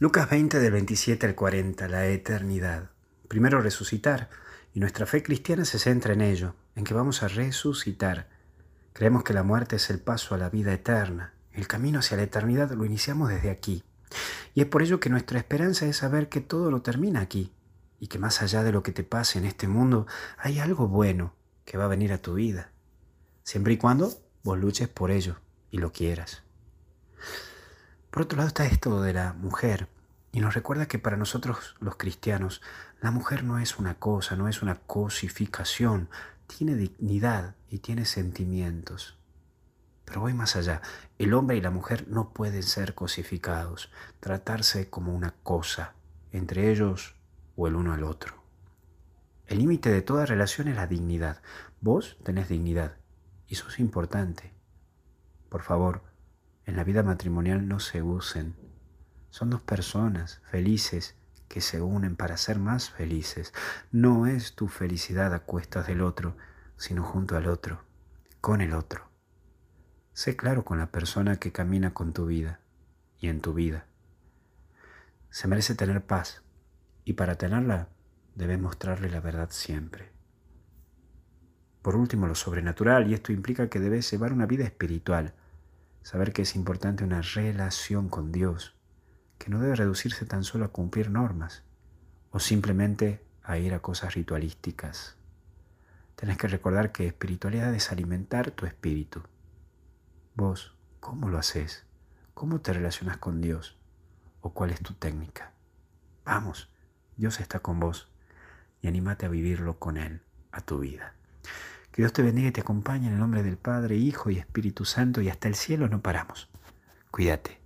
Lucas 20 del 27 al 40, la eternidad. Primero resucitar, y nuestra fe cristiana se centra en ello, en que vamos a resucitar. Creemos que la muerte es el paso a la vida eterna. El camino hacia la eternidad lo iniciamos desde aquí. Y es por ello que nuestra esperanza es saber que todo lo termina aquí, y que más allá de lo que te pase en este mundo, hay algo bueno que va a venir a tu vida, siempre y cuando vos luches por ello y lo quieras. Por otro lado está esto de la mujer, y nos recuerda que para nosotros los cristianos, la mujer no es una cosa, no es una cosificación, tiene dignidad y tiene sentimientos. Pero voy más allá, el hombre y la mujer no pueden ser cosificados, tratarse como una cosa, entre ellos o el uno al otro. El límite de toda relación es la dignidad. Vos tenés dignidad y sos importante. Por favor, en la vida matrimonial no se usen. Son dos personas felices que se unen para ser más felices. No es tu felicidad a cuestas del otro, sino junto al otro, con el otro. Sé claro con la persona que camina con tu vida y en tu vida. Se merece tener paz y para tenerla debes mostrarle la verdad siempre. Por último, lo sobrenatural, y esto implica que debes llevar una vida espiritual saber que es importante una relación con Dios, que no debe reducirse tan solo a cumplir normas o simplemente a ir a cosas ritualísticas. Tenés que recordar que espiritualidad es alimentar tu espíritu. Vos, ¿cómo lo haces? ¿Cómo te relacionas con Dios? ¿O cuál es tu técnica? Vamos, Dios está con vos y anímate a vivirlo con Él, a tu vida. Que Dios te bendiga y te acompañe en el nombre del Padre, Hijo y Espíritu Santo y hasta el cielo no paramos. Cuídate.